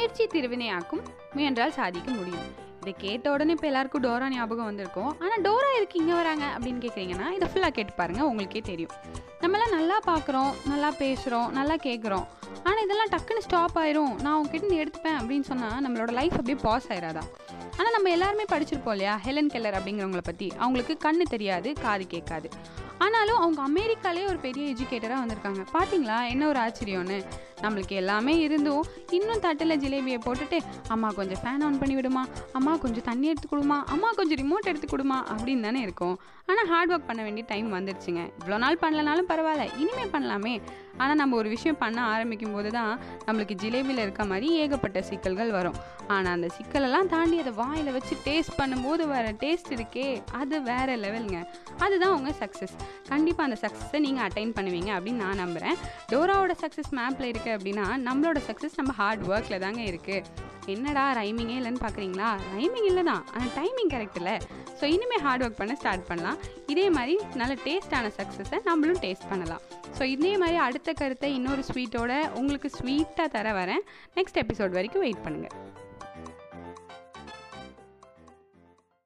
முயற்சி திருவினையாக்கும் முயன்றால் சாதிக்க முடியும். இதை கேட்ட உடனே இப்போ எல்லாருக்கும் டோரா ஞாபகம் வந்திருக்கும். ஆனால் டோரா எதுக்கு இங்கே வராங்க அப்படின்னு கேட்குறீங்கன்னா இதை ஃபுல்லாக கேட்டு பாருங்கள் உங்களுக்கே தெரியும். நம்மளாம் நல்லா பார்க்குறோம் நல்லா பேசுகிறோம் நல்லா கேட்குறோம் ஆனால் இதெல்லாம் டக்குன்னு ஸ்டாப் ஆயிரும். நான் உங்ககிட்ட எடுத்துப்பேன் அப்படின்னு சொன்னால் நம்மளோட லைஃப் அப்படியே பாஸ் ஆயிராதா? ஆனால் நம்ம எல்லாருமே படிச்சிருப்போம் இல்லையா? ஹெலன் கெல்லர் அப்படிங்கிறவங்கள பற்றி அவங்களுக்கு கண்ணு தெரியாது காது கேட்காது. ஆனாலும் அவங்க அமெரிக்காலே ஒரு பெரிய எஜுகேட்டராக வந்திருக்காங்க. பார்த்தீங்களா என்ன ஒரு ஆச்சரியம்னு? நம்மளுக்கு எல்லாமே இருந்தும் இன்னும் தட்டில் ஜிலேபியை போட்டுட்டு அம்மா கொஞ்சம் ஃபேன் ஆன் பண்ணி விடுமா? அம்மா கொஞ்சம் தண்ணி எடுத்து கொடுமா? அம்மா கொஞ்சம் ரிமோட் எடுத்து கொடுமா? அப்படின்னு தானே இருக்கும். ஆனால் ஹார்ட் ஒர்க் பண்ண வேண்டிய டைம் வந்துருச்சுங்க. இவ்வளோ நாள் பண்ணலனாலும் பரவாயில்ல இனிமே பண்ணலாமே. ஆனால் நம்ம ஒரு விஷயம் பண்ண ஆரம்பிக்கும் போது தான் நம்மளுக்கு ஜிலேபியில் இருக்க மாதிரி ஏகப்பட்ட சிக்கல்கள் வரும். ஆனால் அந்த சிக்கலெல்லாம் தாண்டி அதை வாயில் வச்சு டேஸ்ட் பண்ணும்போது வர டேஸ்ட் இருக்கே அது வேற லெவலுங்க அதுதான் உங்கள் சக்ஸஸ் கண்டிப்பாக அந்த சக்ஸஸை நீங்கள் அட்டைன் பண்ணுவீங்க அப்படின்னு நான் நம்புகிறேன் டோராவோட சக்ஸஸ் மேப்பில் இருக்குது அப்படின்னா நம்மளோட சக்ஸஸ் நம்ம ஹார்ட் ஒர்க்கில் தாங்க இருக்குது என்னடா ரைமிங்கே இல்லைன்னு பார்க்குறீங்களா ரைமிங் இல்லை தான் ஆனால் டைமிங் கரெக்ட் இல்லை. ஸோ இனிமேல் ஹார்ட் ஒர்க் பண்ண ஸ்டார்ட் பண்ணலாம். இதே மாதிரி நல்ல டேஸ்டான சக்ஸஸை நம்மளும் டேஸ்ட் பண்ணலாம். ஸோ இதே மாதிரி அடுத்த கருத்தை இன்னொரு ஸ்வீட்டோட உங்களுக்கு ஸ்வீட்டாக தர வரேன். நெக்ஸ்ட் எபிசோட் வரைக்கும் வெயிட் பண்ணுங்கள்